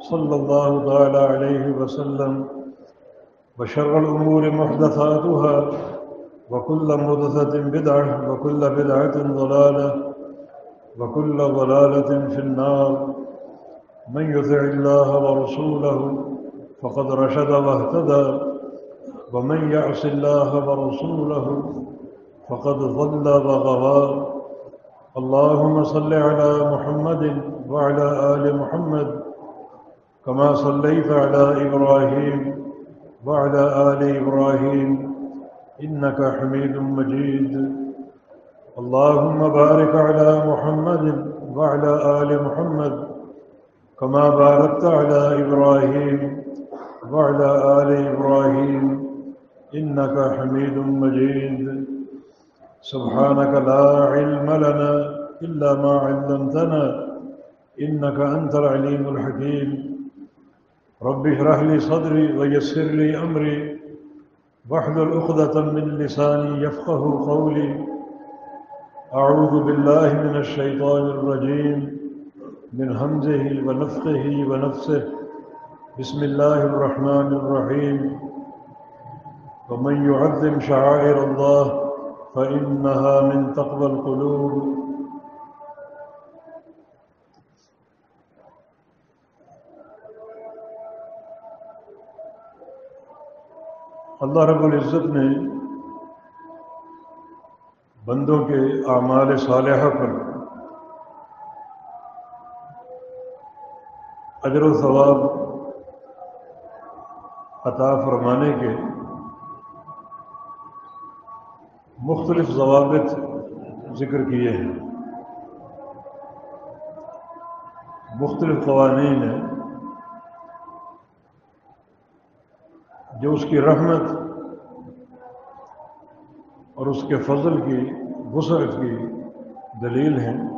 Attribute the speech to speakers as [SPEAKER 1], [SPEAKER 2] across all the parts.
[SPEAKER 1] صلى الله تعالى عليه وسلم وشر الأمور محدثاتها وكل محدثة بدعة وكل بدعة ضلالة وكل ضلالة في النار. من يطع الله ورسوله فقد رشد واهتدى ومن يعص الله ورسوله فقد ضل وغوى اللهم صل على محمد وعلى آل محمد كما صليت على إبراهيم وعلى آل إبراهيم إنك حميد مجيد. اللهم بارك على محمد وعلى آل محمد كما باركت على إبراهيم وعلى آل إبراهيم إنك حميد مجيد. سبحانك لا علم لنا إلا ما علمتنا إنك أنت العليم الحكيم. رب اشرح لي صدري ويسر لي أمري. واحلل عقدة من لساني يفقه قولي. أعوذ بالله من الشيطان الرجيم. من همزه ونفخه ونفسه. بسم الله الرحمن الرحيم. ومن يعظم شعائر الله فإنها من تقوى القلوب. اللہ رب العزت نے بندوں کے اعمال صالحہ پر اجر و ثواب عطا فرمانے کے مختلف ضوابط ذکر کیے ہیں۔ مختلف قوانین ہیں۔ جو اس کی رحمت اور اس کے فضل کی وسعت کی دلیل ہیں۔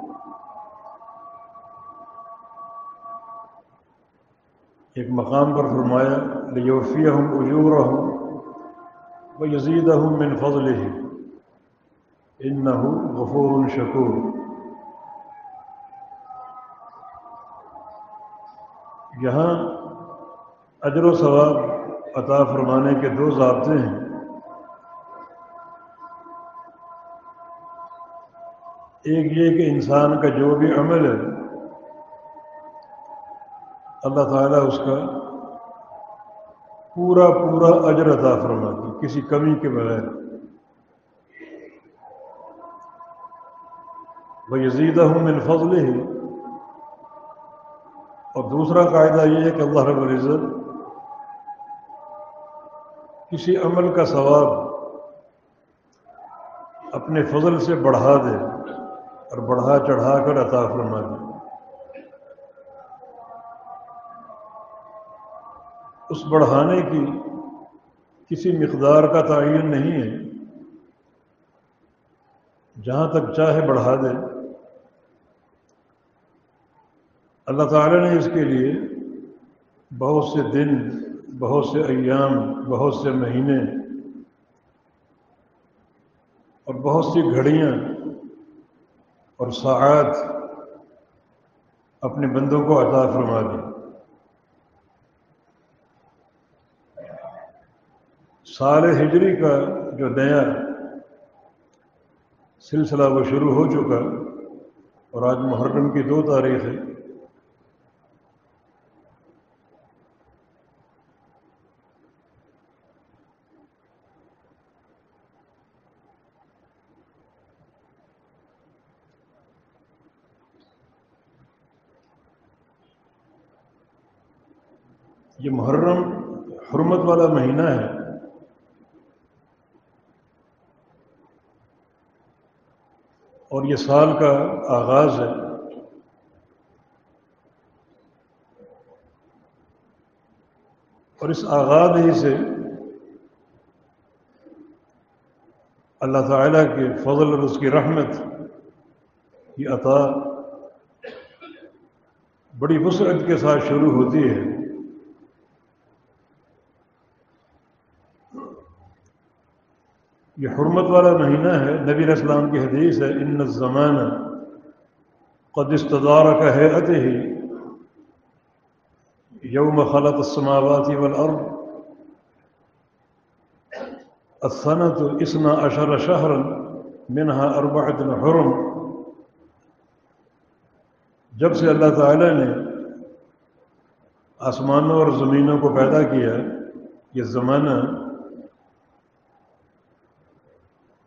[SPEAKER 1] ایک مقام پر فرمایا لیوفیہ ہوں اجور ہوں وہ یزید ہوں من فضل ہی ان نہ غفور شکور۔ یہاں اجر و ثواب عطا فرمانے کے دو ضابطے ہیں۔ ایک یہ کہ انسان کا جو بھی عمل ہے، اللہ تعالیٰ اس کا پورا پورا اجر عطا فرماتی کسی کمی کے بغیر۔ وہ یزیدہ ہوں من فضل ہی اور دوسرا قاعدہ یہ ہے کہ اللہ رب العزت کسی عمل کا ثواب اپنے فضل سے بڑھا دے اور بڑھا چڑھا کر عطا فرما دے۔ اس بڑھانے کی کسی مقدار کا تعین نہیں ہے۔ جہاں تک چاہے بڑھا دے۔ اللہ تعالی نے اس کے لیے بہت سے دن بہت سے ایام، بہت سے مہینے اور بہت سی گھڑیاں اور ساعت اپنے بندوں کو عطا فرما دی۔ سال ہجری کا جو نیا سلسلہ وہ شروع ہو چکا اور آج محرم کی دو تاریخ ہے۔ یہ محرم حرمت والا مہینہ ہے۔ اور یہ سال کا آغاز ہے۔ اور اس آغاز ہی سے اللہ تعالیٰ کے فضل اور اس کی رحمت کی عطا بڑی وسعت کے ساتھ شروع ہوتی ہے۔ یہ حرمت والا مہینہ ہے۔ نبی اسلام کی حدیث ہے، ان زمانہ قد استدار کا ہے ہی یوم خلط السماوات والارض۔ السنة اسنا اشر شہر منها اربعت حرم۔ جب سے اللہ تعالی نے آسمانوں اور زمینوں کو پیدا کیا، یہ زمانہ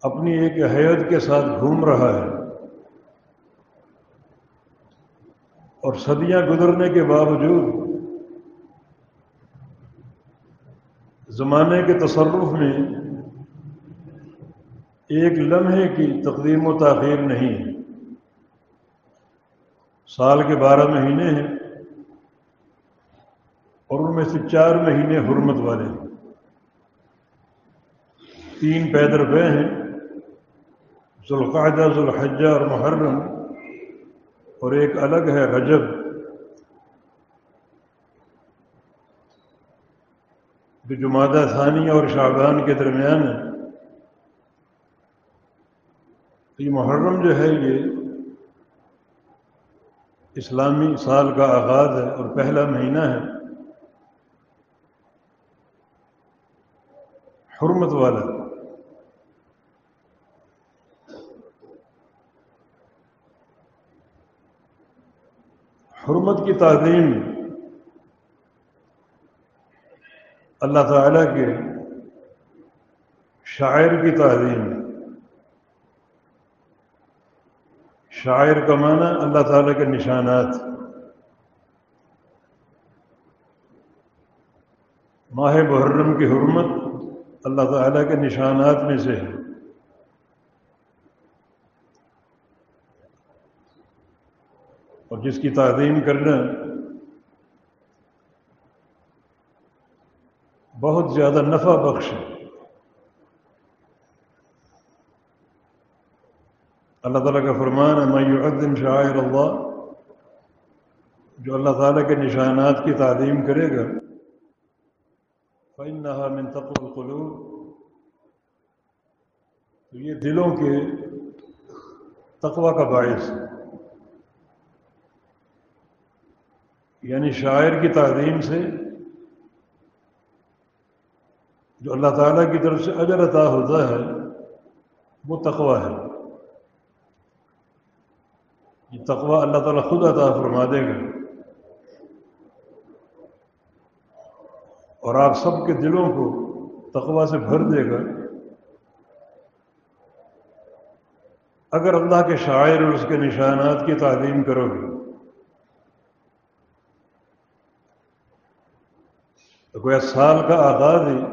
[SPEAKER 1] اپنی ایک حیت کے ساتھ گھوم رہا ہے۔ اور صدیاں گزرنے کے باوجود زمانے کے تصرف میں ایک لمحے کی تقدیم و تاخیر نہیں۔ ہے سال کے بارہ مہینے ہیں اور ان میں سے چار مہینے حرمت والے ہیں۔ تین پید روپے ہیں۔ ذوالقاعدہ ذوالحجہ اور محرم اور ایک الگ ہے رجب۔ جو جمادہ ثانی اور شعبان کے درمیان ہے۔ یہ محرم جو ہے، یہ اسلامی سال کا آغاز ہے اور پہلا مہینہ ہے۔ حرمت والا۔ حرمت کی تعظیم اللہ تعالیٰ کے شاعر کی تعظیم۔ شاعر کا معنی اللہ تعالیٰ کے نشانات۔ ماہ محرم کی حرمت اللہ تعالیٰ کے نشانات میں سے ہے۔ اور جس کی تعظیم کرنا بہت زیادہ نفع بخش ہے۔ اللہ تعالیٰ کا فرمان ہے میں یقدم شاعر اللہ جو اللہ تعالیٰ کے نشانات کی تعلیم کرے گا فن نہا منتق القلوب۔ تو یہ دلوں کے تقوی کا باعث ہے۔ یعنی شاعر کی تعظیم سے جو اللہ تعالیٰ کی طرف سے اجر عطا ہوتا ہے، وہ تقوی ہے۔ یہ تقوی اللہ تعالیٰ خود عطا فرما دے گا۔ اور آپ سب کے دلوں کو تقوی سے بھر دے گا۔ اگر اللہ کے شاعر اور اس کے نشانات کی تعلیم کرو گے تو کوئی سال کا آغاز ہی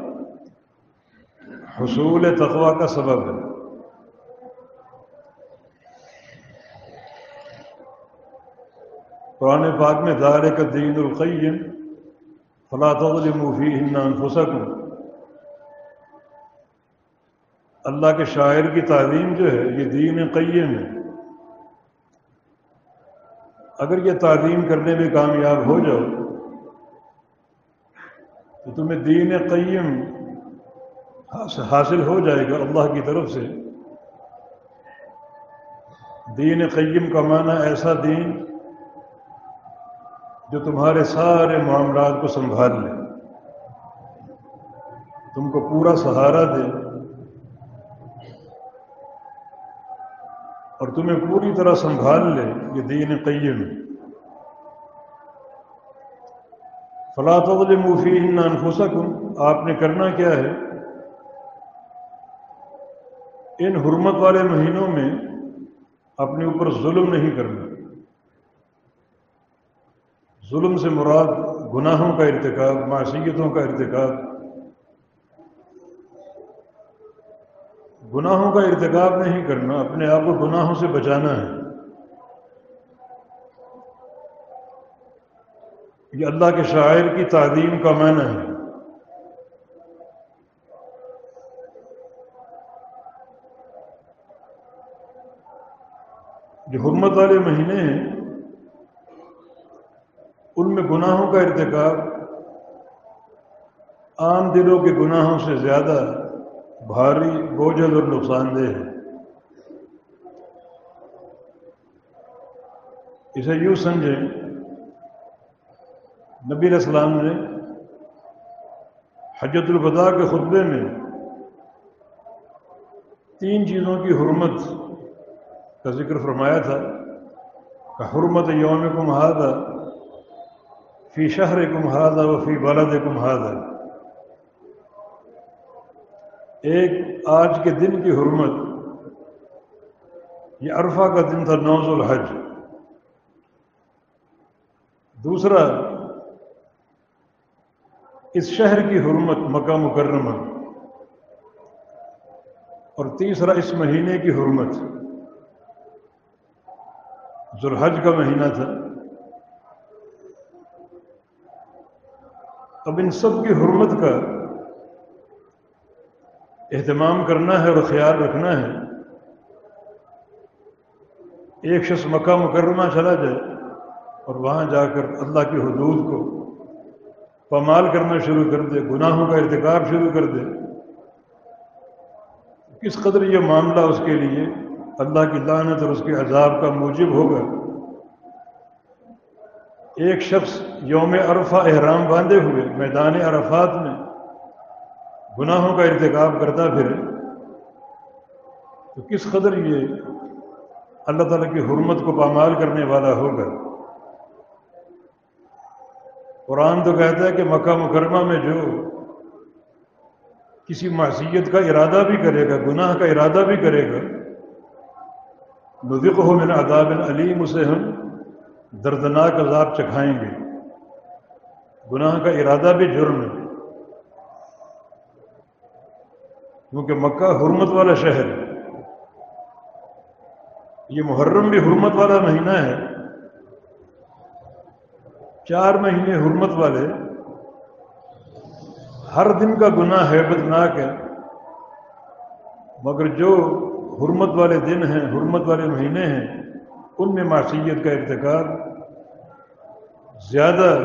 [SPEAKER 1] حصول تقوا کا سبب ہے۔ قرآن پاک میں دار کا دین القیم فلاں مفی ہندان انفسکم۔ اللہ کے شاعر کی تعلیم جو ہے، یہ دین قیم ہے۔ اگر یہ تعلیم کرنے میں کامیاب ہو جاؤ تو تمہیں دین قیم حاصل ہو جائے گا اللہ کی طرف سے۔ دین قیم کا معنی ایسا دین جو تمہارے سارے معاملات کو سنبھال لے، تم کو پورا سہارا دے، اور تمہیں پوری طرح سنبھال لے یہ دین قیم۔ فلا تظلموا فیہن انفسکم آپ نے کرنا کیا ہے؟ ان حرمت والے مہینوں میں اپنے اوپر ظلم نہیں کرنا۔ ظلم سے مراد گناہوں کا ارتکاب، معصیتوں کا ارتکاب۔ گناہوں کا ارتکاب نہیں کرنا، اپنے آپ کو گناہوں سے بچانا ہے۔ یہ اللہ کے شاعر کی تعلیم کا معنی ہے جو حرمت والے مہینے ہیں ان میں گناہوں کا ارتکاب، عام دلوں کے گناہوں سے زیادہ بھاری، بوجھل اور نقصان دہ ہے۔ اسے یوں سمجھیں نبی علیہ السلام نے حجت الفضا کے خطبے میں تین چیزوں کی حرمت کا ذکر فرمایا تھا کہ حرمت یوم کم فی شہر کم و فی بالد کم ایک آج کے دن کی حرمت، یہ عرفہ کا دن تھا نوز الحج دوسرا اس شہر کی حرمت مکہ مکرمہ اور تیسرا اس مہینے کی حرمت ذوالحج کا مہینہ تھا۔ اب ان سب کی حرمت کا اہتمام کرنا ہے اور خیال رکھنا ہے۔ ایک شخص مکہ مکرمہ چلا جائے اور وہاں جا کر اللہ کی حدود کو پامال کرنا شروع کر دے، گناہوں کا ارتکاب شروع کر دے۔ کس قدر یہ معاملہ اس کے لیے اللہ کی لعنت اور اس کے عذاب کا موجب ہوگا؟ ایک شخص یوم عرفہ احرام باندھے ہوئے، میدان عرفات میں گناہوں کا ارتکاب کرتا پھرے، تو کس قدر یہ اللہ تعالیٰ کی حرمت کو پامال کرنے والا ہوگا؟ قرآن تو کہتا ہے کہ مکہ مکرمہ میں جو کسی معصیت کا ارادہ بھی کرے گا، گناہ کا ارادہ بھی کرے گا نذق ہو من عذاب علیم اسے ہم دردناک عذاب چکھائیں گے۔ گناہ کا ارادہ بھی جرم ہے۔ کیونکہ مکہ حرمت والا شہر ہے۔ یہ محرم بھی حرمت والا مہینہ ہے۔ چار مہینے حرمت والے ہر دن کا گناہ ہے، بدناک ہے۔ مگر جو حرمت والے دن ہیں، حرمت والے مہینے ہیں، ان میں معصیت کا ارتکاب زیادہ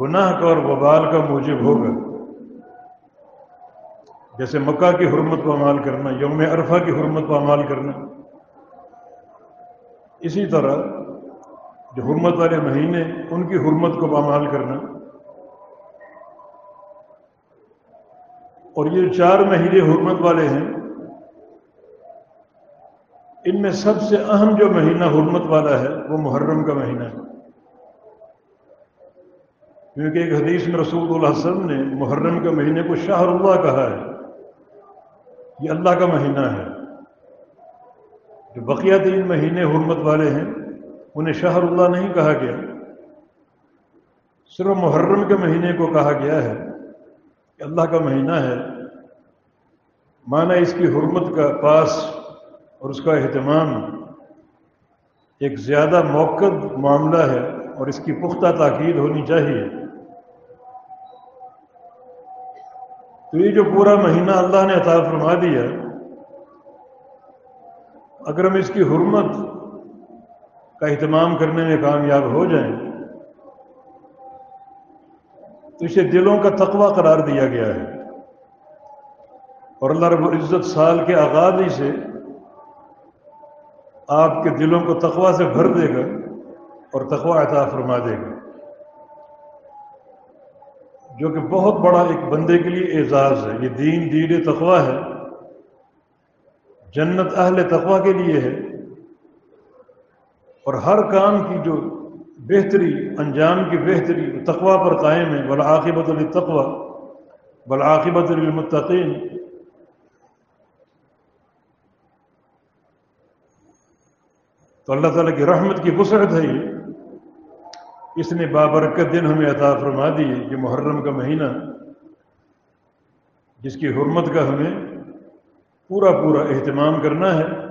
[SPEAKER 1] گناہ کا اور وبال کا موجب ہوگا۔ جیسے مکہ کی حرمت کو عمال کرنا، یوم عرفہ کی حرمت کو عمال کرنا۔ اسی طرح جو حرمت والے مہینے ان کی حرمت کو پامال کرنا۔ اور یہ چار مہینے حرمت والے ہیں۔ ان میں سب سے اہم جو مہینہ حرمت والا ہے، وہ محرم کا مہینہ ہے۔ کیونکہ ایک حدیث میں رسول اللہ وسلم نے محرم کے مہینے کو شاہ اللہ کہا ہے۔ یہ اللہ کا مہینہ ہے۔ جو بقیہ تین مہینے حرمت والے ہیں انہیں شہر اللہ نہیں کہا گیا۔ صرف محرم کے مہینے کو کہا گیا ہے کہ اللہ کا مہینہ ہے۔ معنی اس کی حرمت کا پاس اور اس کا اہتمام ایک زیادہ موقع معاملہ ہے اور اس کی پختہ تاکید ہونی چاہیے۔ تو یہ جو پورا مہینہ اللہ نے عطا فرما دیا، اگر ہم اس کی حرمت کا اہتمام کرنے میں کامیاب ہو جائیں۔ تو اسے دلوں کا تقوی قرار دیا گیا ہے۔ اور اللہ رب العزت سال کے آغاز ہی سے آپ کے دلوں کو تقوی سے بھر دے گا اور تقوی عطا فرما دے گا۔ جو کہ بہت بڑا ایک بندے کے لیے اعزاز ہے۔ یہ دین دین تقوی ہے۔ جنت اہل تقوی کے لیے ہے۔ اور ہر کام کی جو بہتری، انجام کی بہتری تقوا پر قائم ہے بلعاقبۃ التقوا بلعاقبۃ المطقین تو اللہ تعالیٰ کی رحمت کی وسعت ہے یہ۔ اس نے بابرکت دن ہمیں عطا فرما دی یہ محرم کا مہینہ۔ جس کی حرمت کا ہمیں پورا پورا اہتمام کرنا ہے۔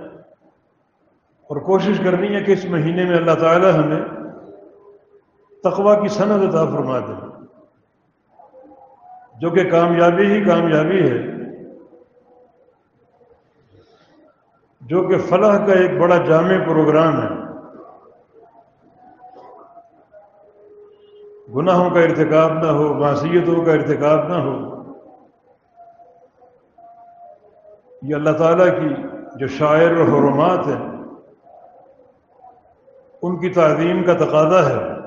[SPEAKER 1] اور کوشش کرنی ہے کہ اس مہینے میں اللہ تعالیٰ ہمیں تقوا کی صنعت عطا فرما دے۔ جو کہ کامیابی ہی کامیابی ہے۔ جو کہ فلاح کا ایک بڑا جامع پروگرام ہے۔ گناہوں کا ارتکاب نہ ہو، معصیتوں کا ارتکاب نہ ہو۔ یہ اللہ تعالیٰ کی جو شاعر اور حرمات ہیں ان کی تعظیم کا تقاضا ہے۔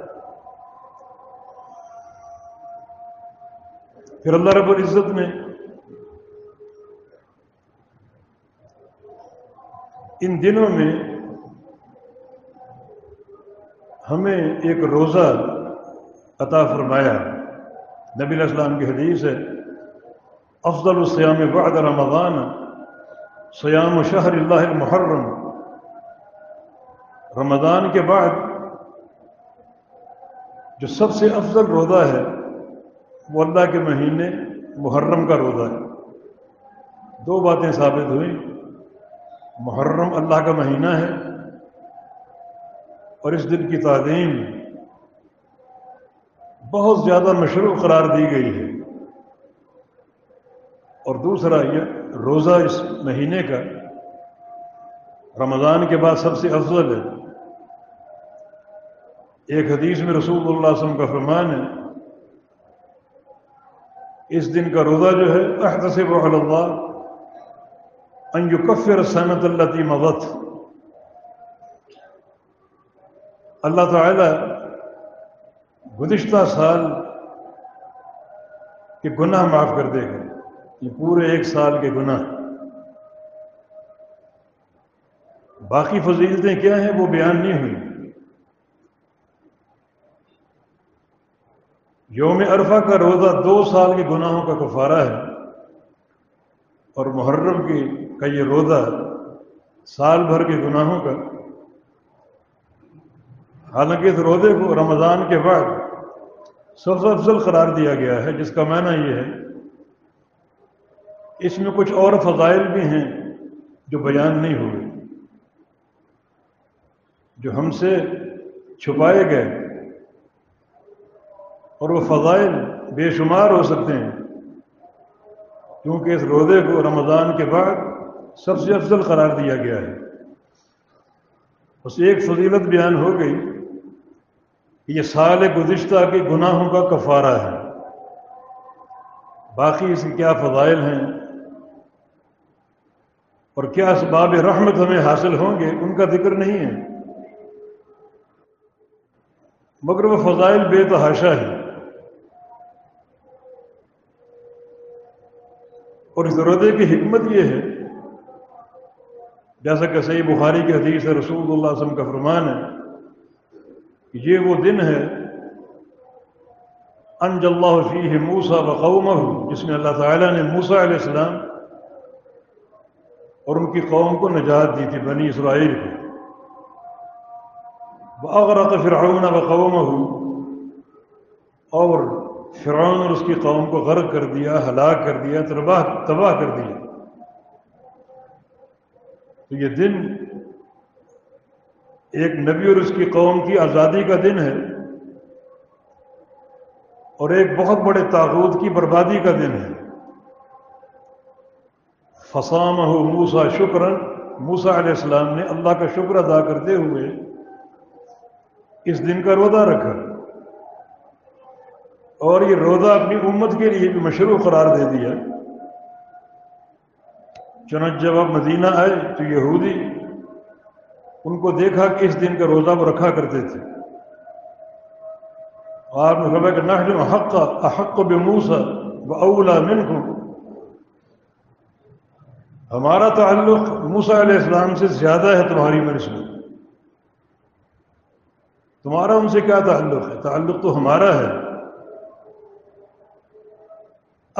[SPEAKER 1] پھر اللہ رب العزت نے ان دنوں میں ہمیں ایک روزہ عطا فرمایا۔ نبی علیہ السلام کی حدیث ہے، افضل السیام بعد رمضان سیام شہر اللہ المحرم۔ رمضان کے بعد جو سب سے افضل روزہ ہے وہ اللہ کے مہینے محرم کا روزہ ہے۔ دو باتیں ثابت ہوئیں۔ محرم اللہ کا مہینہ ہے اور اس دن کی تعظیم بہت زیادہ مشروع قرار دی گئی ہے۔ اور دوسرا یہ روزہ اس مہینے کا رمضان کے بعد سب سے افضل ہے۔ ایک حدیث میں رسول اللہ علیہ وسلم کا فرمان ہے، اس دن کا روزہ جو ہے، احتسب اللہ ان یکفر سنت اللہ تی مغت اللہ تعالی گزشتہ سال کے گناہ معاف کر دے گا۔ یہ پورے ایک سال کے گناہ۔ باقی فضیلتیں کیا ہیں؟ وہ بیان نہیں ہوئی۔ یوم عرفہ کا روزہ دو سال کے گناہوں کا کفارہ ہے اور محرم کی کا یہ روزہ سال بھر کے گناہوں کا حالانکہ اس روزے کو رمضان کے بعد سب سے افضل قرار دیا گیا ہے، جس کا معنی یہ ہے، اس میں کچھ اور فضائل بھی ہیں جو بیان نہیں ہوئے، جو ہم سے چھپائے گئے۔ اور وہ فضائل بے شمار ہو سکتے ہیں۔ کیونکہ اس روزے کو رمضان کے بعد سب سے افضل قرار دیا گیا ہے۔ بس ایک فضیلت بیان ہو گئی کہ یہ سال گزشتہ کے گناہوں کا کفارہ ہے۔ باقی اس کے کیا فضائل ہیں؟ اور کیا اسباب رحمت ہمیں حاصل ہوں گے؟ ان کا ذکر نہیں ہے۔ مگر وہ فضائل بے تحاشا ہے اور اس روزے کی حکمت یہ ہے، جیسا کہ صحیح بخاری کی حدیث ہے، رسول اللہ علیہ وسلم کا فرمان ہے کہ یہ وہ دن ہے انج اللہ فیہ موسا بقوم جس میں اللہ تعالیٰ نے موسا علیہ السلام اور ان کی قوم کو نجات دی تھی، بنی اسرائیل کو۔ بغرق فرعون بقوم اور فرعون اور اس کی قوم کو غرق کر دیا، ہلاک کر دیا، تباہ تباہ کر دیا۔ تو یہ دن ایک نبی اور اس کی قوم کی آزادی کا دن ہے اور ایک بہت بڑے تاغوت کی بربادی کا دن ہے۔ فسام ہو موسا شکرن موسا علیہ السلام نے اللہ کا شکر ادا کرتے ہوئے اس دن کا روزہ رکھا۔ اور یہ روزہ اپنی امت کے لیے بھی مشروع قرار دے دیا۔ چنانچہ جب آپ مدینہ آئے تو یہودی ان کو دیکھا کہ اس دن کا روزہ وہ رکھا کرتے تھے۔ آپ نے خبر کہ نہ حق احق بے موسا و اولا من ہمارا تعلق موسا علیہ السلام سے زیادہ ہے تمہاری منسوخ تمہارا ان سے کیا تعلق ہے؟ تعلق تو ہمارا ہے۔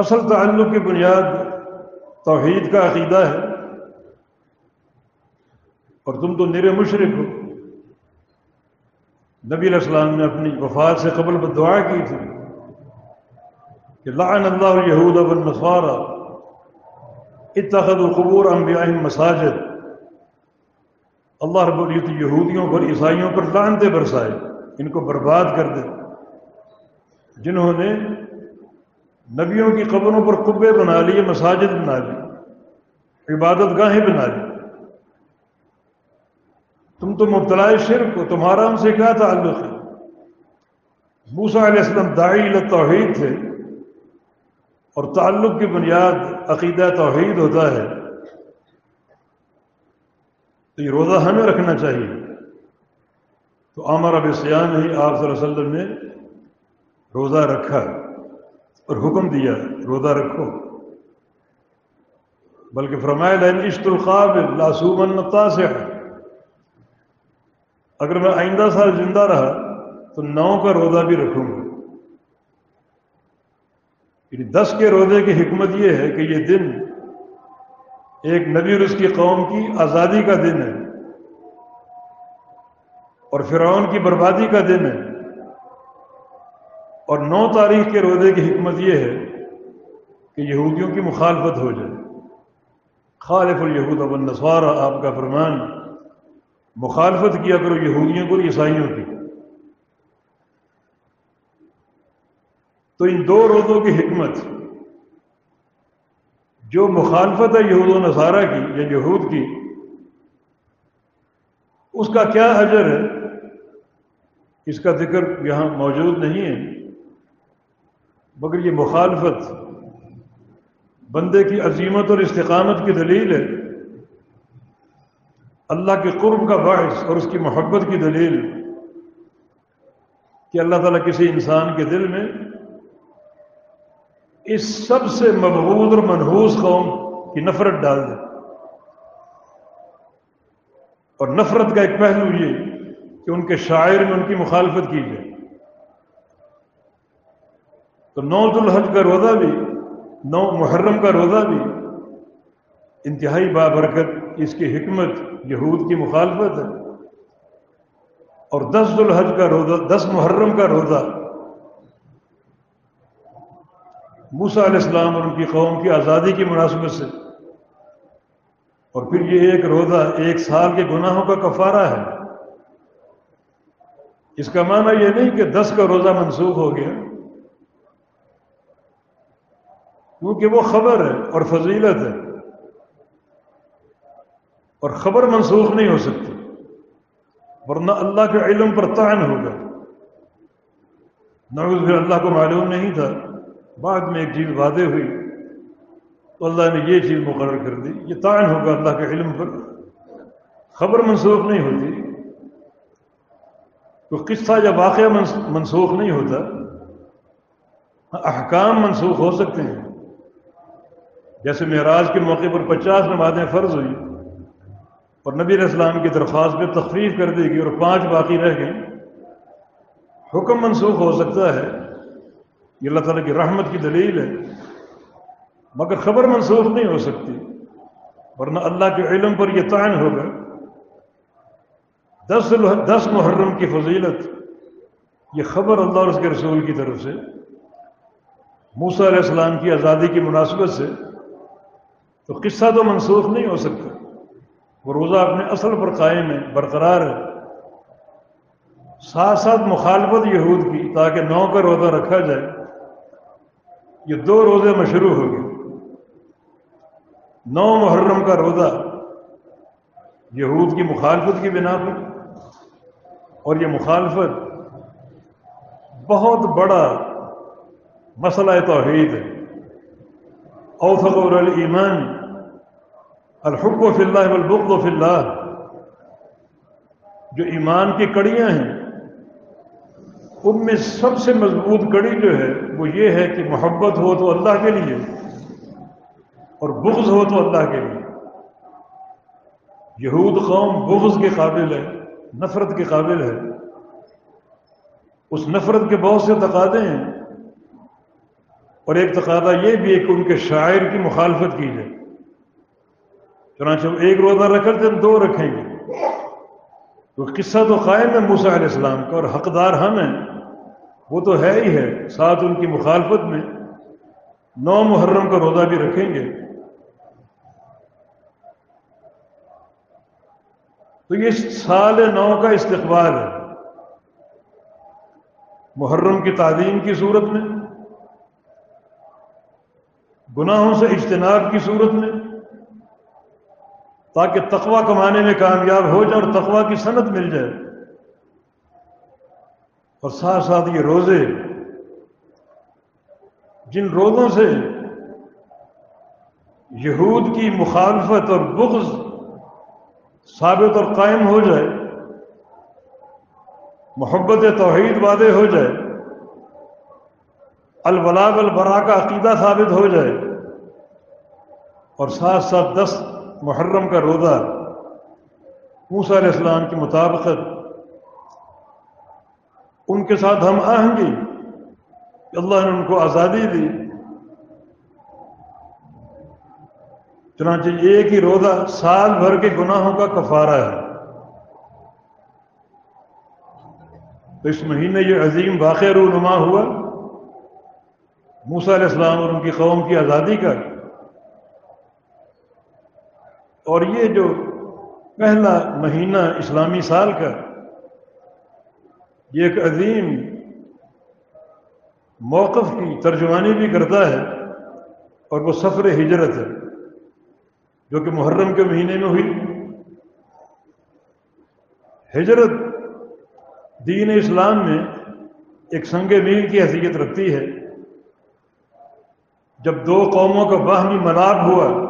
[SPEAKER 1] اصل تعلق کی بنیاد توحید کا عقیدہ ہے۔ اور تم تو نیر مشرق ہو۔ نبی علیہ السلام نے اپنی وفات سے قبل دعا کی تھی کہ لعن اللہ یہود اب النصارہ اتخذ قبور انبیاء مساجد۔ اللہ رب العت یہودیوں پر، عیسائیوں پر لانتے برسائے، ان کو برباد کر دے۔ جنہوں نے نبیوں کی قبروں پر قبے بنا لیے مساجد بنا لی، عبادت گاہیں بنا لی۔ تم تو مبتلا شرک ہو تمہارا ان سے کیا تعلق ہے؟ موسا علیہ السلام داعی توحید تھے۔ اور تعلق کی بنیاد عقیدہ توحید ہوتا ہے۔ تو یہ روزہ ہمیں رکھنا چاہیے۔ تو عامر اب سیام ہی آپ صلی اللہ علیہ وسلم نے روزہ رکھا۔ اور حکم دیا روزہ رکھو۔ بلکہ فرمایا لین عشت الخاب لاسوم سے اگر میں آئندہ سال زندہ رہا تو نو کا روزہ بھی رکھوں گا۔ یعنی دس کے روزے کی حکمت یہ ہے کہ یہ دن ایک نبی اور اس کی قوم کی آزادی کا دن ہے اور فرعون کی بربادی کا دن ہے۔ اور نو تاریخ کے روزے کی حکمت یہ ہے کہ یہودیوں کی مخالفت ہو جائے۔ خالف الہود اب آپ کا فرمان، مخالفت کیا کرو یہودیوں کو عیسائیوں کی۔ تو ان دو روزوں کی حکمت، جو مخالفت ہے یہود و نصارہ کی یا یہود کی، اس کا کیا اجر ہے؟ اس کا ذکر یہاں موجود نہیں ہے۔ مگر یہ مخالفت بندے کی عظیمت اور استقامت کی دلیل ہے۔ اللہ کے قرب کا باعث اور اس کی محبت کی دلیل کہ اللہ تعالیٰ کسی انسان کے دل میں اس سب سے مبغوض اور منحوس قوم کی نفرت ڈال دے۔ اور نفرت کا ایک پہلو یہ کہ ان کے شاعر میں ان کی مخالفت کی جائے۔ تو نو الحج کا روزہ بھی، نو محرم کا روزہ بھی انتہائی بابرکت، اس کی حکمت یہود کی مخالفت ہے۔ اور دس الحج کا روزہ، دس محرم کا روزہ۔ موسا علیہ السلام اور ان کی قوم کی آزادی کی مناسبت سے۔ اور پھر یہ ایک روزہ، ایک سال کے گناہوں کا کفارہ ہے۔ اس کا معنی یہ نہیں کہ دس کا روزہ منسوخ ہو گیا۔ کیونکہ وہ خبر ہے اور فضیلت ہے۔ اور خبر منسوخ نہیں ہو سکتی۔ ورنہ اللہ کے علم پر تعین ہوگا نعوذ بھی اللہ کو معلوم نہیں تھا۔ بعد میں ایک چیز واضح ہوئی۔ تو اللہ نے یہ چیز مقرر کر دی۔ یہ تعین ہوگا اللہ کے علم پر۔ خبر منسوخ نہیں ہوتی۔ تو قصہ یا واقعہ منسوخ نہیں ہوتا۔ احکام منسوخ ہو سکتے ہیں۔ جیسے معراج کے موقع پر پچاس نمازیں فرض ہوئی اور نبی علیہ السلام کی درخواست پہ تخفیف کر دی گئی اور پانچ باقی رہ گئیں، حکم منسوخ ہو سکتا ہے۔ یہ اللہ تعالیٰ کی رحمت کی دلیل ہے، مگر خبر منسوخ نہیں ہو سکتی، ورنہ اللہ کے علم پر یہ تعین ہوگا۔ دس دس محرم کی فضیلت، یہ خبر اللہ اور اس کے رسول کی طرف سے، موسیٰ علیہ السلام کی آزادی کی مناسبت سے تو قصہ تو منسوخ نہیں ہو سکتا۔ وہ روزہ اپنے اصل پر قائم ہے، برقرار ہے۔ ساتھ ساتھ مخالفت یہود کی، تاکہ نو کا روزہ رکھا جائے۔ یہ دو روزے مشروع ہو گئے۔ نو محرم کا روزہ۔ یہود کی مخالفت کی بنا پر۔ اور یہ مخالفت بہت بڑا مسئلہ توحید ہے۔ اوثق الایمان۔ الحب فی اللہ والبغض فی اللہ۔ جو ایمان کی کڑیاں ہیں، ان میں سب سے مضبوط کڑی جو ہے، وہ یہ ہے کہ محبت ہو تو اللہ کے لیے اور بغض ہو تو اللہ کے لیے۔ یہود قوم بغض کے قابل ہے نفرت کے قابل ہے اس نفرت کے بہت سے تقاضے ہیں۔ اور ایک تقاضا یہ بھی ہے کہ ان کے شاعر کی مخالفت کی جائے۔ چنانچہ ایک روزہ رکھتے تھے ہم دو رکھیں گے۔ تو قصہ تو قائم ہے موسیٰ علیہ السلام کا اور حقدار ہم ہیں۔ وہ تو ہے ہی ہے، ساتھ ان کی مخالفت میں۔ نو محرم کا روزہ بھی رکھیں گے۔ تو یہ سال نو کا استقبال ہے۔ محرم کی تعلیم کی صورت میں، گناہوں سے اجتناب کی صورت میں۔ تاکہ تقوی کمانے میں کامیاب ہو جائے اور تقوی کی صنعت مل جائے۔ اور ساتھ ساتھ یہ روزے، جن روزوں سے یہود کی مخالفت اور بغض ثابت اور قائم ہو جائے، محبت توحید وعدے ہو جائے الولا البرا کا عقیدہ ثابت ہو جائے، اور ساتھ ساتھ دس محرم کا روزہ، موسیٰ علیہ السلام کی مطابقت، ان کے ساتھ ہم آہنگی اللہ نے ان کو آزادی دی۔ چنانچہ ایک ہی روزہ سال بھر کے گناہوں کا کفارہ ہے۔ تو اس مہینے یہ عظیم واقع رونما ہوا، موسیٰ علیہ السلام اور ان کی قوم کی آزادی کا۔ اور یہ جو پہلا مہینہ اسلامی سال کا، یہ ایک عظیم موقف کی ترجمانی بھی کرتا ہے اور وہ سفر ہجرت ہے، جو کہ محرم کے مہینے میں ہوئی۔ ہجرت دین اسلام میں ایک سنگ میل کی حیثیت رکھتی ہے۔ جب دو قوموں کا باہمی ملاب ہوا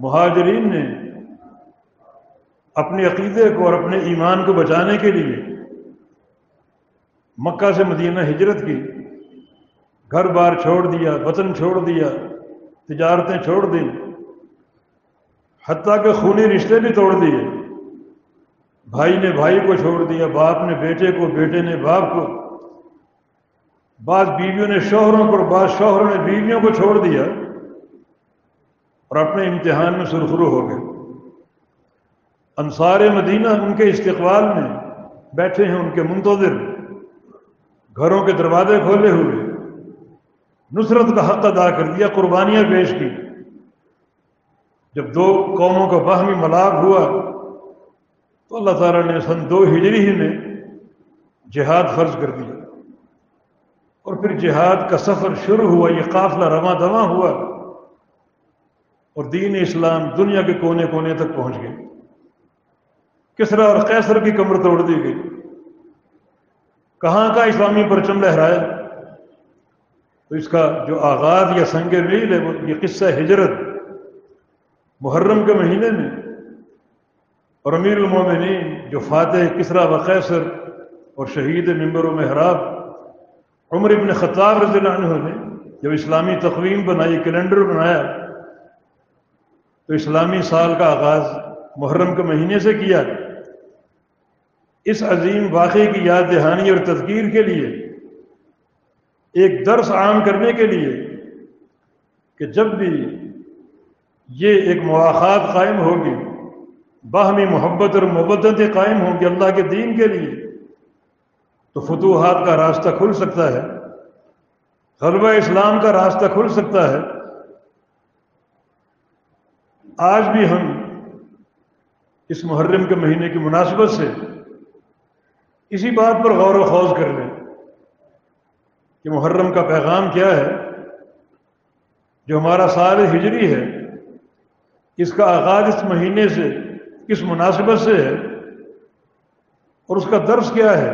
[SPEAKER 1] مہاجرین نے اپنے عقیدے کو اور اپنے ایمان کو بچانے کے لیے مکہ سے مدینہ ہجرت کی، گھر بار چھوڑ دیا، وطن چھوڑ دیا، تجارتیں چھوڑ دی حتیٰ کہ خونی رشتے بھی توڑ دیے۔ بھائی نے بھائی کو چھوڑ دیا، باپ نے بیٹے کو، بیٹے نے باپ کو۔ بعض بیویوں نے شوہروں کو بعض شوہروں نے بیویوں کو چھوڑ دیا۔ اور اپنے امتحان میں سرخرو ہو گئے۔ انصار مدینہ ان کے استقبال میں بیٹھے ہیں ان کے منتظر۔ گھروں کے دروازے کھولے ہوئے۔ نصرت کا حق ادا کر دیا، قربانیاں پیش کی۔ جب دو قوموں کا باہمی ملاب ہوا تو اللہ تعالیٰ نے سن دو ہجری ہی میں جہاد فرض کر دیا۔ اور پھر جہاد کا سفر شروع ہوا، یہ قافلہ رواں دواں ہوا۔ اور دین اسلام دنیا کے کونے کونے تک پہنچ گئے کسرا اور قیصر کی کمر توڑ دی گئی۔ کہاں کا اسلامی پرچم لہرایا؟ تو اس کا جو آغاز یا سنگ میل ہے، وہ یہ قصہ ہجرت محرم کے مہینے میں۔ اور امیر المومنین جو فاتح کسرا و قیصر اور شہید ممبر و محراب، عمر ابن خطاب رضی اللہ عنہ نے جب اسلامی تقویم بنائی، کیلنڈر بنایا تو اسلامی سال کا آغاز محرم کے مہینے سے کیا اس عظیم واقعے کی یاد دہانی اور تذکیر کے لیے، ایک درس عام کرنے کے لیے کہ جب بھی یہ ایک مواقع قائم ہوگی، باہمی محبت اور مبتیں قائم ہوں گی اللہ کے دین کے لیے، تو فتوحات کا راستہ کھل سکتا ہے، غلبہ اسلام کا راستہ کھل سکتا ہے۔ آج بھی ہم اس محرم کے مہینے کی مناسبت سے اسی بات پر غور و خوض کر لیں کہ محرم کا پیغام کیا ہے، جو ہمارا سال ہجری ہے، اس کا آغاز اس مہینے سے کس مناسبت سے ہے، اور اس کا درس کیا ہے؟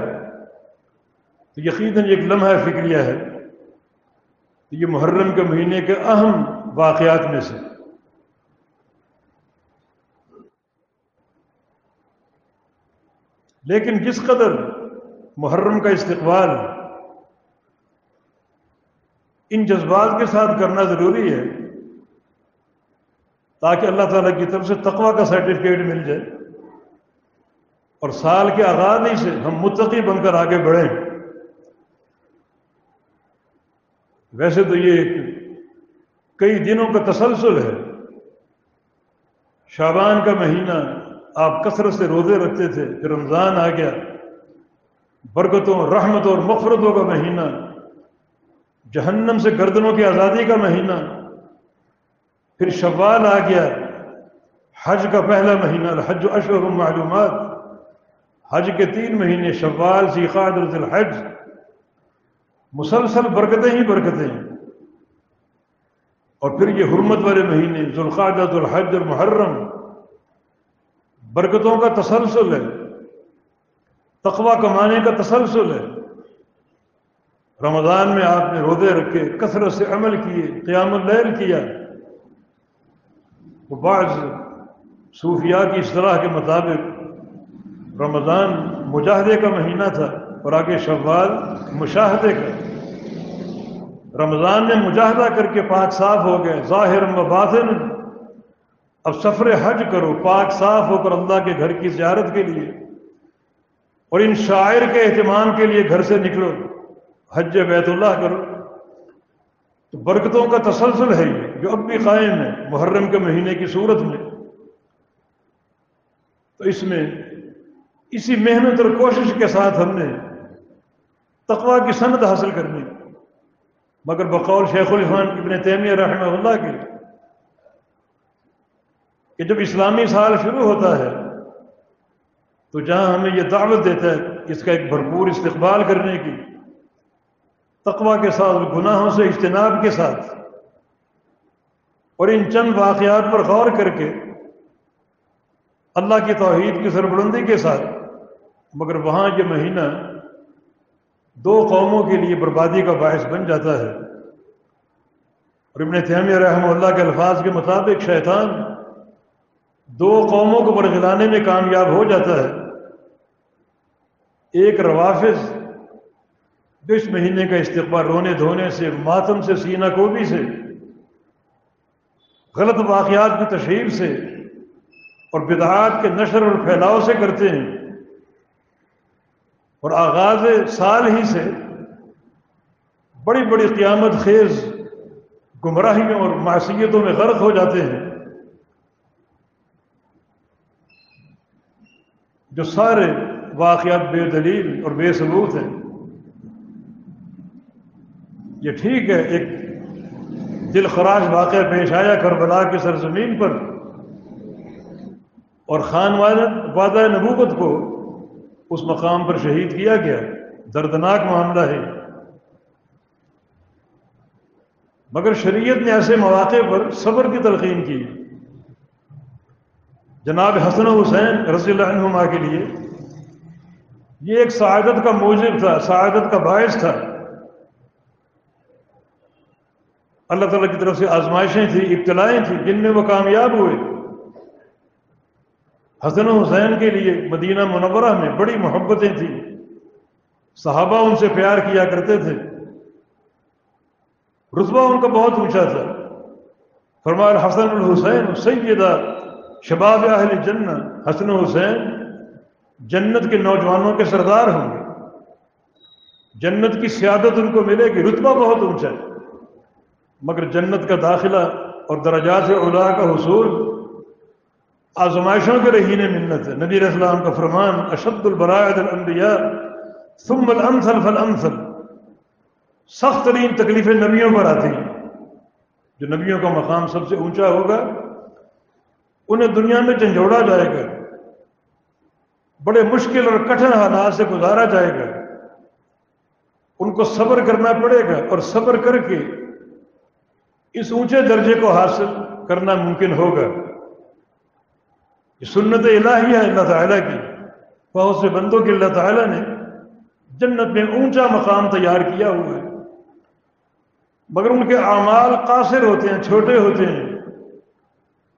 [SPEAKER 1] تو یقیناً ایک لمحہ فکریہ ہے یہ محرم کے مہینے کے اہم واقعات میں سے لیکن جس قدر محرم کا استقبال ان جذبات کے ساتھ کرنا ضروری ہے تاکہ اللہ تعالیٰ کی طرف سے تقوی کا سرٹیفکیٹ مل جائے اور سال کے آغاز ہی سے ہم متقی بن کر آگے بڑھیں۔ ویسے تو یہ کئی دنوں کا تسلسل ہے۔ شابان کا مہینہ آپ کثرت سے روزے رکھتے تھے، پھر رمضان آ گیا۔ برکتوں رحمت اور مفرتوں کا مہینہ، جہنم سے گردنوں کی آزادی کا مہینہ، پھر شوال آ گیا۔ حج کا پہلا مہینہ، الحج اشور معلومات۔ حج کے تین مہینے، شوال سیخاد الحج مسلسل برکتیں ہی برکتیں۔ اور پھر یہ حرمت والے مہینے ذوالقادت الحج المحرم برکتوں کا تسلسل ہے، تقوی کمانے کا تسلسل ہے۔ رمضان میں آپ نے روزے رکھے، کثرت سے عمل کیے قیام اللیل کیا۔ وہ بعض صوفیاء کی اصطلاح کے مطابق رمضان مجاہدے کا مہینہ تھا اور آگے شوال مشاہدے کا۔ رمضان میں مجاہدہ کر کے پاک صاف ہو گئے، ظاہر و باطن اب سفر حج کرو، پاک صاف ہو کر اللہ کے گھر کی زیارت کے لیے اور ان شاعر کے اہتمام کے لیے گھر سے نکلو، حج بیت اللہ کرو۔ تو برکتوں کا تسلسل ہے یہ، جو اب بھی قائم ہے، محرم کے مہینے کی صورت میں۔ تو اس میں اسی محنت اور کوشش کے ساتھ ہم نے تقوا کی سند حاصل کرنی۔ مگر بقول شیخ الرحمان ابن تیمیہ رحمہ اللہ کے کہ جب اسلامی سال شروع ہوتا ہے تو جہاں ہمیں یہ دعوت دیتا ہے اس کا ایک بھرپور استقبال کرنے کی، تقوی کے ساتھ، گناہوں سے اجتناب کے ساتھ، اور ان چند واقعات پر غور کر کے اللہ کی توحید کی سربلندی کے ساتھ، مگر وہاں یہ مہینہ دو قوموں کے لیے بربادی کا باعث بن جاتا ہے۔ اور ابن تیمیہ رحمہ اللہ کے الفاظ کے مطابق شیطان دو قوموں کو برگلانے میں کامیاب ہو جاتا ہے۔ ایک روافظ، جو اس مہینے کا استقبال رونے دھونے سے، ماتم سے، سینہ کوبی سے، غلط واقعات کی تشہیر سے اور بدعات کے نشر اور پھیلاؤ سے کرتے ہیں۔ اور آغاز سال ہی سے بڑی بڑی قیامت خیز گمراہیوں اور معصیتوں میں غرق ہو جاتے ہیں۔ جو سارے واقعات بے دلیل اور بے ثبوت ہیں۔ یہ ٹھیک ہے، ایک دل خراش واقعہ پیش آیا کربلا کی سرزمین پر اور خان وعدہ نبوت کو اس مقام پر شہید کیا گیا۔ دردناک معاملہ ہے۔ مگر شریعت نے ایسے مواقع پر صبر کی تلقین کی۔ جناب حسن حسین رضی اللہ عنہما کے لیے یہ ایک سعادت کا موجب تھا، سعادت کا باعث تھا۔ اللہ تعالیٰ کی طرف سے آزمائشیں تھیں، ابتلائیں تھیں، جن میں وہ کامیاب ہوئے۔ حسن حسین کے لیے مدینہ منورہ میں بڑی محبتیں تھیں۔ صحابہ ان سے پیار کیا کرتے تھے۔ رتبہ ان کا بہت اونچا تھا۔ فرمایا، حسن الحسین سیدہ شباب اہل جنت، حسن حسین، جنت کے نوجوانوں کے سردار ہوں گے۔ جنت کی سیادت ان کو ملے گی، رتبہ بہت اونچا ہے۔ مگر جنت کا داخلہ اور درجات اولا کا حصول آزمائشوں کے رہین منت ہے۔ نبی اسلام کا فرمان، اشد البرائد الانبیاء ثم الامثل فالامثل۔ سخت ترین تکلیفیں نبیوں پر آتی ہیں۔ جو نبیوں کا مقام سب سے اونچا ہوگا انہیں دنیا میں جھنجھوڑا جائے گا۔ بڑے مشکل اور کٹھن حالات سے گزارا جائے گا۔ ان کو صبر کرنا پڑے گا اور صبر کر کے اس اونچے درجے کو حاصل کرنا ممکن ہوگا۔ یہ سنت الہی ہے اللہ تعالیٰ کی۔ بہت سے بندوں کے اللہ تعالیٰ نے جنت میں اونچا مقام تیار کیا ہوا ہے۔ مگر ان کے اعمال قاصر ہوتے ہیں، چھوٹے ہوتے ہیں۔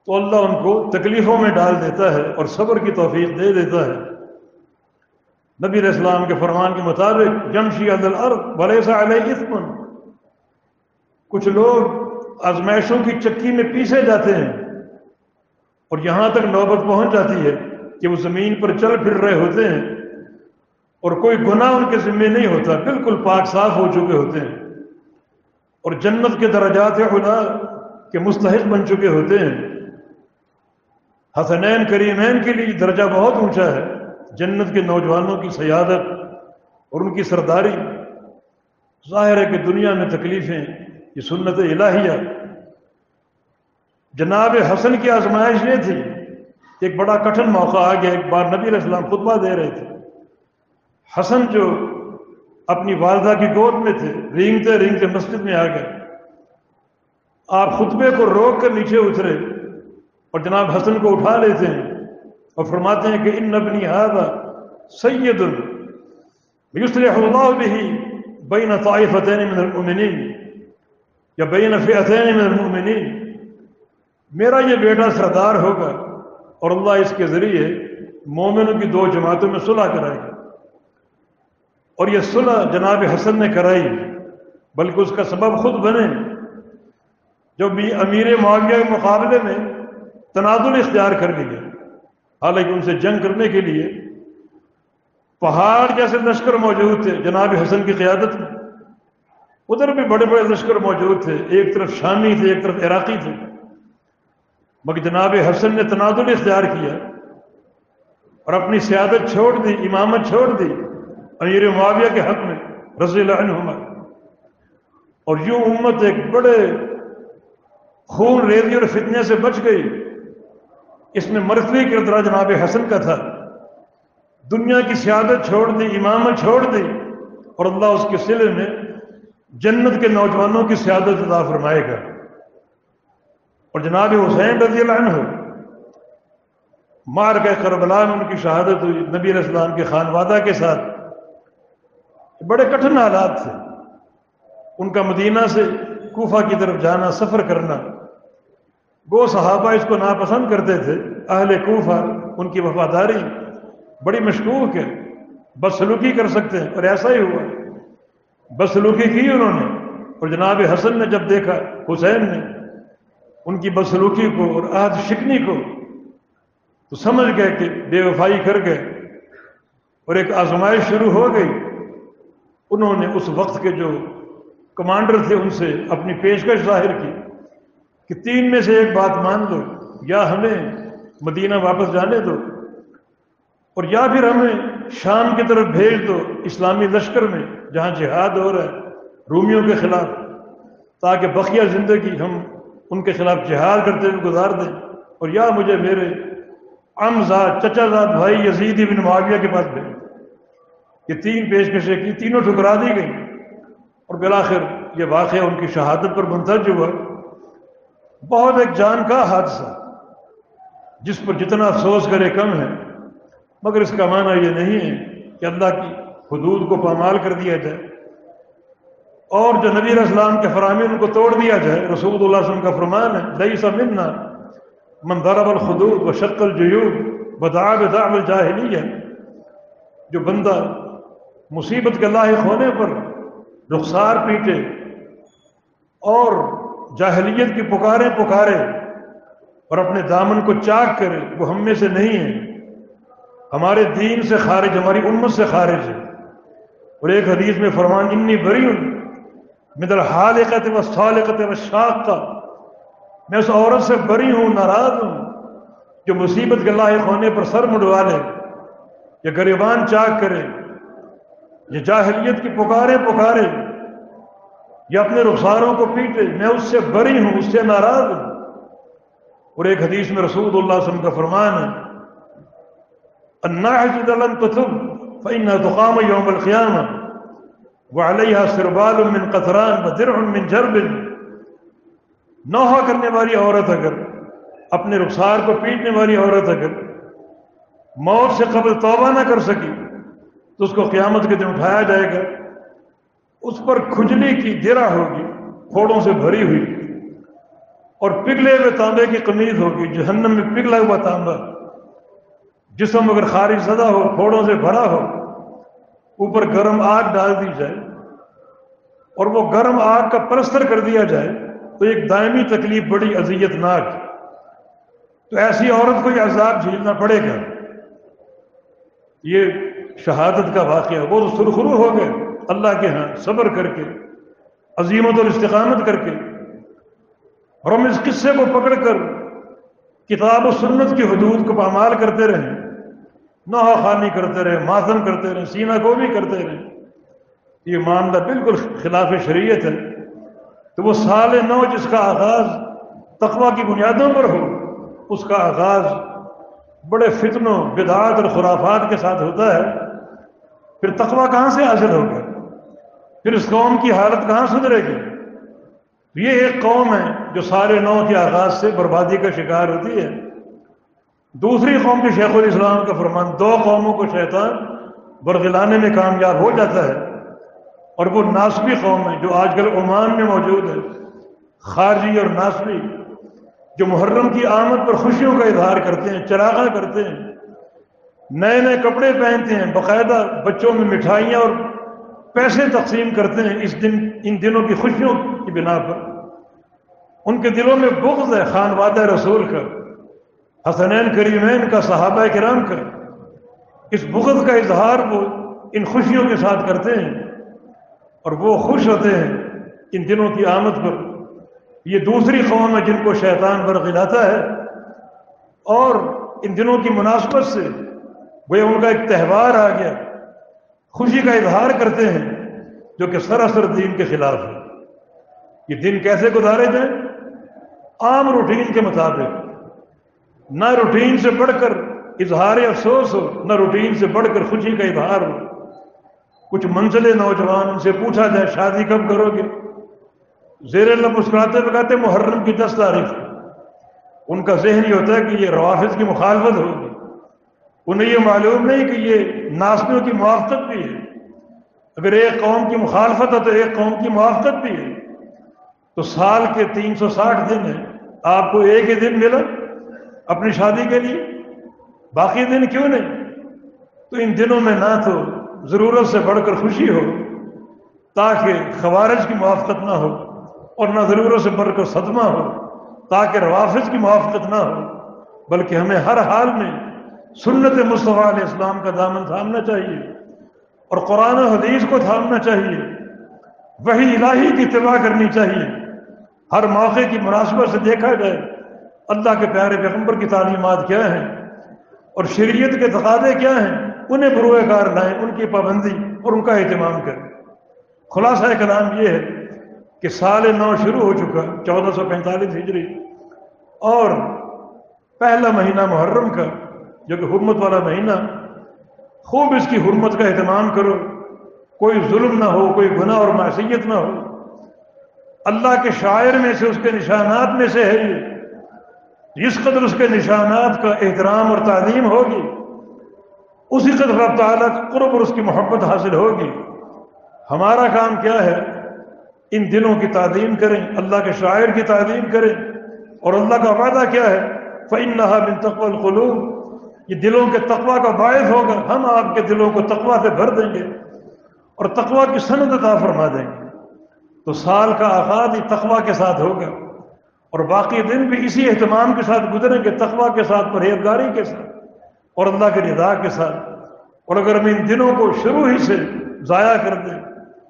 [SPEAKER 1] تو اللہ ان کو تکلیفوں میں ڈال دیتا ہے اور صبر کی توفیق دے دیتا ہے۔ نبی علیہ السلام کے فرمان کے مطابق جمشی عدل بلیسا علیہ اسمن کچھ لوگ آزمائشوں کی چکی میں پیسے جاتے ہیں اور یہاں تک نوبت پہنچ جاتی ہے کہ وہ زمین پر چل پھر رہے ہوتے ہیں اور کوئی گناہ ان کے ذمے نہیں ہوتا، بالکل پاک صاف ہو چکے ہوتے ہیں۔ اور جنت کے درجات خدا کے مستحق بن چکے ہوتے ہیں۔ حسنین کریمین کے لیے درجہ بہت اونچا ہے۔ جنت کے نوجوانوں کی سیادت اور ان کی سرداری۔ ظاہر ہے کہ دنیا میں تکلیفیں، یہ سنت الہیہ۔ جناب حسن کی آزمائش یہ تھی ایک بڑا کٹھن موقع آ گیا، ایک بار نبی علیہ السلام خطبہ دے رہے تھے۔ حسن جو اپنی والدہ کی گود میں تھے، رینگتے رینگتے مسجد میں آ گئے۔ آپ خطبے کو روک کر نیچے اترے۔ اور جناب حسن کو اٹھا لیتے ہیں اور فرماتے ہیں کہ ان نبنی ہاضا سید اللہ بھی بین طائفتین من المؤمنین یا بین فئتین من المؤمنین۔ میرا یہ بیٹا سردار ہوگا اور اللہ اس کے ذریعے مومنوں کی دو جماعتوں میں صلح کرائے گا۔ اور یہ صلح جناب حسن نے کرائی، بلکہ اس کا سبب خود بنے۔ جو بھی امیر معاویہ کے مقابلے میں تنازل اختیار کر لیا حالانکہ ان سے جنگ کرنے کے لیے پہاڑ جیسے لشکر موجود تھے، جناب حسن کی قیادت میں۔ ادھر بھی بڑے بڑے لشکر موجود تھے، ایک طرف شامی تھے، ایک طرف عراقی تھے۔ مگر جناب حسن نے تنازل اختیار کیا اور اپنی سیادت چھوڑ دی، امامت چھوڑ دی امیر معاویہ کے حق میں، رضی اللہ عنہما۔ اور یوں امت ایک بڑے خون ریزی اور فتنے سے بچ گئی۔ اس میں مرتبی کردرا جناب حسن کا تھا۔ دنیا کی سیادت چھوڑ دی، امامت چھوڑ دی اور اللہ اس کے سلے میں جنت کے نوجوانوں کی سیادت ادا فرمائے گا۔ اور جناب حسین رضی اللہ عنہ، مار کے کربلا میں ان کی شہادت ہوئی، نبی علیہ السلام کے خانوادہ کے ساتھ۔ بڑے کٹھن حالات تھے۔ ان کا مدینہ سے کوفہ کی طرف جانا، سفر کرنا۔ وہ صحابہ اس کو ناپسند کرتے تھے، اہل کوفہ، ان کی وفاداری۔ بڑی مشکوک ہے، بدسلوکی کر سکتے ہیں اور ایسا ہی ہوا۔ بدسلوکی کی انہوں نے، اور جناب حسن نے جب دیکھا، حسین نے ان کی بدسلوکی کو اور آج شکنی کو، تو سمجھ گئے کہ بے وفائی کر گئے۔ اور ایک آزمائش شروع ہو گئی۔ انہوں نے اس وقت کے جو کمانڈر تھے، ان سے اپنی پیشکش ظاہر کی۔ کہ تین میں سے ایک بات مان دو یا ہمیں مدینہ واپس جانے دو، اور یا پھر ہمیں شام کی طرف بھیج دو اسلامی لشکر میں جہاں جہاد ہو رہا ہے، رومیوں کے خلاف، تاکہ بقیہ زندگی ہم ان کے خلاف جہاد کرتے ہوئے گزار دیں۔ اور یا مجھے میرے امزاد چچا زاد بھائی یزید بن معاویہ کے پاس بھیج یہ تین پیشکشیں کی تینوں ٹھکرا دی گئی اور بلاخر یہ واقعہ ان کی شہادت پر منتج ہوا۔ بہت ایک جان کا حادثہ، جس پر جتنا افسوس کرے کم ہے، مگر اس کا معنی یہ نہیں ہے کہ اللہ کی حدود کو پامال کر دیا جائے اور جو نبی علیہ السلام کے فراہمی ان کو توڑ دیا جائے رسول اللہ علیہ وسلم کا فرمان ہے لئی سا منا من ضرب الخدود و شکل جیوب بدعاب دعب الجاہلی ہے جو بندہ مصیبت کے لاحق ہونے پر رخسار پیٹے اور جاہلیت کی پکارے پکارے اور اپنے دامن کو چاک کرے، وہ ہم میں سے نہیں ہے۔ ہمارے دین سے خارج، ہماری امت سے خارج ہے۔ اور ایک حدیث میں فرمان، انی بری ہوں مدر حالقت و صالقت و شاق کا میں اس عورت سے بری ہوں، ناراض ہوں جو مصیبت کے لاحق ہونے پر سر مڈوا لے، یا گریبان چاک کرے، یا جاہلیت کی پکارے پکارے۔ یا اپنے رخساروں کو پیٹے میں اس سے بری ہوں، اس سے ناراض ہوں۔ اور ایک حدیث میں رسول اللہ علیہ وسلم کا فرمان ہے تقام یوم القیامہ وعلیہ سربال من قطران ودرع من جرب. نوحہ کرنے والی عورت اگر، اپنے رخسار کو پیٹنے والی عورت اگر موت سے قبل توبہ نہ کر سکی، تو اس کو قیامت کے دن اٹھایا جائے گا۔ اس پر کھجلی کی درا ہوگی پھوڑوں سے بھری ہوئی، اور پگھلے ہوئے تانبے کی قمیض ہوگی، جہنم میں پگھلا ہوا تانبا جسم اگر خارج زدہ ہو پھوڑوں سے بھرا ہو، اوپر گرم آگ ڈال دی جائے، اور وہ گرم آگ کا پرستر کر دیا جائے، تو ایک دائمی تکلیف، بڑی اذیت ناک تو ایسی عورت کو یہ عذاب جھیلنا پڑے گا۔ یہ شہادت کا واقعہ، وہ تو سرخرو ہو گئے۔ اللہ کے ہاں صبر کر کے، عظیمت اور استقامت کر کے، اور ہم اس قصے کو پکڑ کر کتاب و سنت کی حدود کو پامال کرتے رہیں نہ خانی کرتے رہے ماتم کرتے رہے سینہ کو بھی کرتے رہے یہ معاملہ بالکل خلاف شریعت ہے۔ تو وہ سال نو جس کا آغاز تقوی کی بنیادوں پر ہو، اس کا آغاز بڑے فتنوں، بدعات اور خرافات کے ساتھ ہوتا ہے۔ پھر تقوی کہاں سے حاصل ہوگا پھر اس قوم کی حالت کہاں سدھرے گی؟ یہ ایک قوم ہے جو سارے نو کے آغاز سے بربادی کا شکار ہوتی ہے۔ دوسری قوم کے شیخ الاسلام کا فرمان، دو قوموں کو شیطان برگلانے میں کامیاب ہو جاتا ہے۔ اور وہ ناسبی قوم ہے جو آج کل عمان میں موجود ہے خارجی اور ناسبی جو محرم کی آمد پر خوشیوں کا اظہار کرتے ہیں، چراغاں کرتے ہیں۔ نئے نئے کپڑے پہنتے ہیں، باقاعدہ بچوں میں مٹھائیاں اور پیسے تقسیم کرتے ہیں اس دن، ان دنوں کی خوشیوں کی بنا پر۔ ان کے دلوں میں بغض ہے، خان واد رسول کا، حسنین کریمین کا، صحابہ کرام کا۔ اس بغض کا اظہار وہ ان خوشیوں کے ساتھ کرتے ہیں اور وہ خوش ہوتے ہیں ان دنوں کی آمد پر۔ یہ دوسری قوم ہے جن کو شیطان برغلاتا ہے۔ اور ان دنوں کی مناسبت سے وہ ان کا ایک تہوار آ گیا۔ خوشی کا اظہار کرتے ہیں جو کہ سراسر دین کے خلاف ہے۔ یہ دن کیسے گزارے جائیں؟ عام روٹین کے مطابق۔ نہ روٹین سے بڑھ کر اظہار افسوس ہو، نہ روٹین سے بڑھ کر خوشی کا اظہار ہو۔ کچھ منزلے نوجوان ان سے پوچھا جائے، شادی کب کرو گے؟ زیر اللہ مسکراتے بکاتے محرم کی دس تاریخ۔ ان کا ذہن یہ ہوتا ہے کہ یہ روافظ کی مخالفت ہوگی۔ انہیں یہ معلوم نہیں کہ یہ ناسمیوں کی موافقت بھی ہے۔ اگر ایک قوم کی مخالفت ہے تو ایک قوم کی موافقت بھی ہے۔ تو سال کے تین سو ساٹھ دن ہیں۔ آپ کو ایک ہی دن ملا اپنی شادی کے لیے؟ باقی دن کیوں نہیں؟ تو ان دنوں میں نہ تو ضرورت سے بڑھ کر خوشی ہو، تاکہ خوارج کی موافقت نہ ہو اور نہ ضرورت سے بڑھ کر صدمہ ہو، تاکہ روافظ کی موافقت نہ ہو، بلکہ ہمیں ہر حال میں سنت مصطفیٰ علیہ السلام کا دامن تھامنا چاہیے اور قرآن و حدیث کو تھامنا چاہیے۔ وہی الہی کی اتباع کرنی چاہیے۔ ہر موقع کی مناسبت سے دیکھا جائے۔ اللہ کے پیارے پیغمبر کی تعلیمات کیا ہیں؟ اور شریعت کے تقاضے کیا ہیں؟ انہیں بروئے کار لائیں، ان کی پابندی اور ان کا اہتمام کریں۔ خلاصہ کلام یہ ہے کہ سال نو شروع ہو چکا، چودہ سو پینتالیس ہجری، اور پہلا مہینہ محرم کا جو کہ حرمت والا مہینہ خوب اس کی حرمت کا اہتمام کرو، کوئی ظلم نہ ہو، کوئی گناہ اور معصیت نہ ہو، اللہ کے شاعر میں سے، اس کے نشانات میں سے ہے یہ۔ جس قدر اس کے نشانات کا احترام اور تعلیم ہوگی، اسی قدر رب تعالیٰ قرب اور اس کی محبت حاصل ہوگی۔ ہمارا کام کیا ہے؟ ان دنوں کی تعلیم کریں، اللہ کے شاعر کی تعلیم کریں۔ اور اللہ کا وعدہ کیا ہے؟ فعن نہ بن تقوی القلوب۔ یہ دلوں کے تقوا کا باعث ہوگا، ہم آپ کے دلوں کو تقوا سے بھر دیں گے اور تقوا کی سند عطا فرما دیں گے۔ تو سال کا آغاز ہی تقوا کے ساتھ ہوگا اور باقی دن بھی اسی اہتمام کے ساتھ گزریں گے تقوا کے ساتھ، پرہیزگاری کے ساتھ اور اللہ کے رضا کے ساتھ۔ اور اگر ہم ان دنوں کو شروع ہی سے ضائع کر دیں،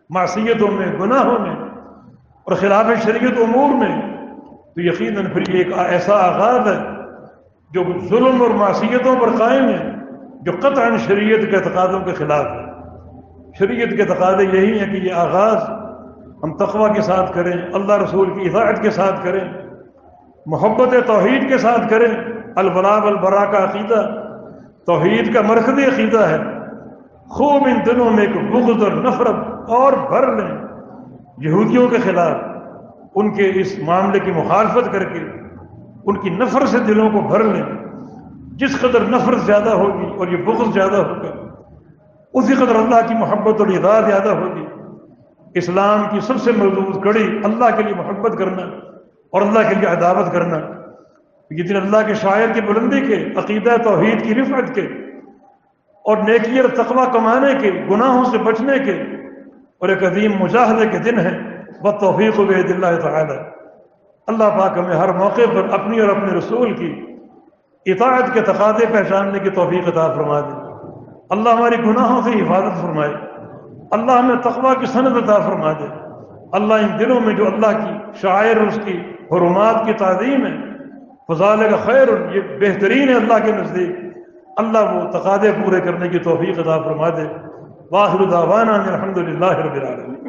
[SPEAKER 1] معصیتوں میں، گناہوں میں اور خلاف شریعت امور میں، تو یقیناً پھر ایک ایسا آغاز ہے جو ظلم اور معصیتوں پر قائم ہے جو قطعا شریعت کے تقاضوں کے خلاف ہے شریعت کے تقاضے یہی ہیں کہ یہ آغاز ہم تقوی کے ساتھ کریں، اللہ رسول کی اطاعت کے ساتھ کریں، محبت توحید کے ساتھ کریں۔ البلاب البرا کا عقیدہ، توحید کا مرکزی عقیدہ ہے۔ خوب ان دنوں میں ایک بغض اور نفرت اور بھر لیں۔ یہودیوں کے خلاف، ان کے اس معاملے کی مخالفت کر کے ان کی نفرت سے دلوں کو بھر لیں۔ جس قدر نفرت زیادہ ہوگی اور یہ بغض زیادہ ہوگا، اسی قدر اللہ کی محبت اور ادا زیادہ ہوگی۔ اسلام کی سب سے مضبوط کڑی اللہ کے لیے محبت کرنا اور اللہ کے لیے عداوت کرنا۔ یہ دن اللہ کے شاعر کی بلندی کے، عقیدہ توحید کی رفعت کے اور نیکی اور تقوی کمانے کے، گناہوں سے بچنے کے اور ایک عظیم مجاہدے کے دن ہے بد توفیق و بید اللہ تعالی۔ اللہ پاک ہمیں ہر موقع پر اپنی اور اپنے رسول کی اطاعت کے تقاضے پہچاننے کی توفیق عطا فرما دے اللہ ہماری گناہوں سے حفاظت فرمائے۔ اللہ ہمیں تقوی کی سند عطا فرما دے اللہ ان دلوں میں جو اللہ کی شاعر اس کی حرمات کی تعظیم ہے فضال کا خیر یہ بہترین ہے اللہ کے نزدیک، اللہ وہ تقاضے پورے کرنے کی توفیق عطا فرما دے واخر دعوانا الحمد للہ رب العالمین۔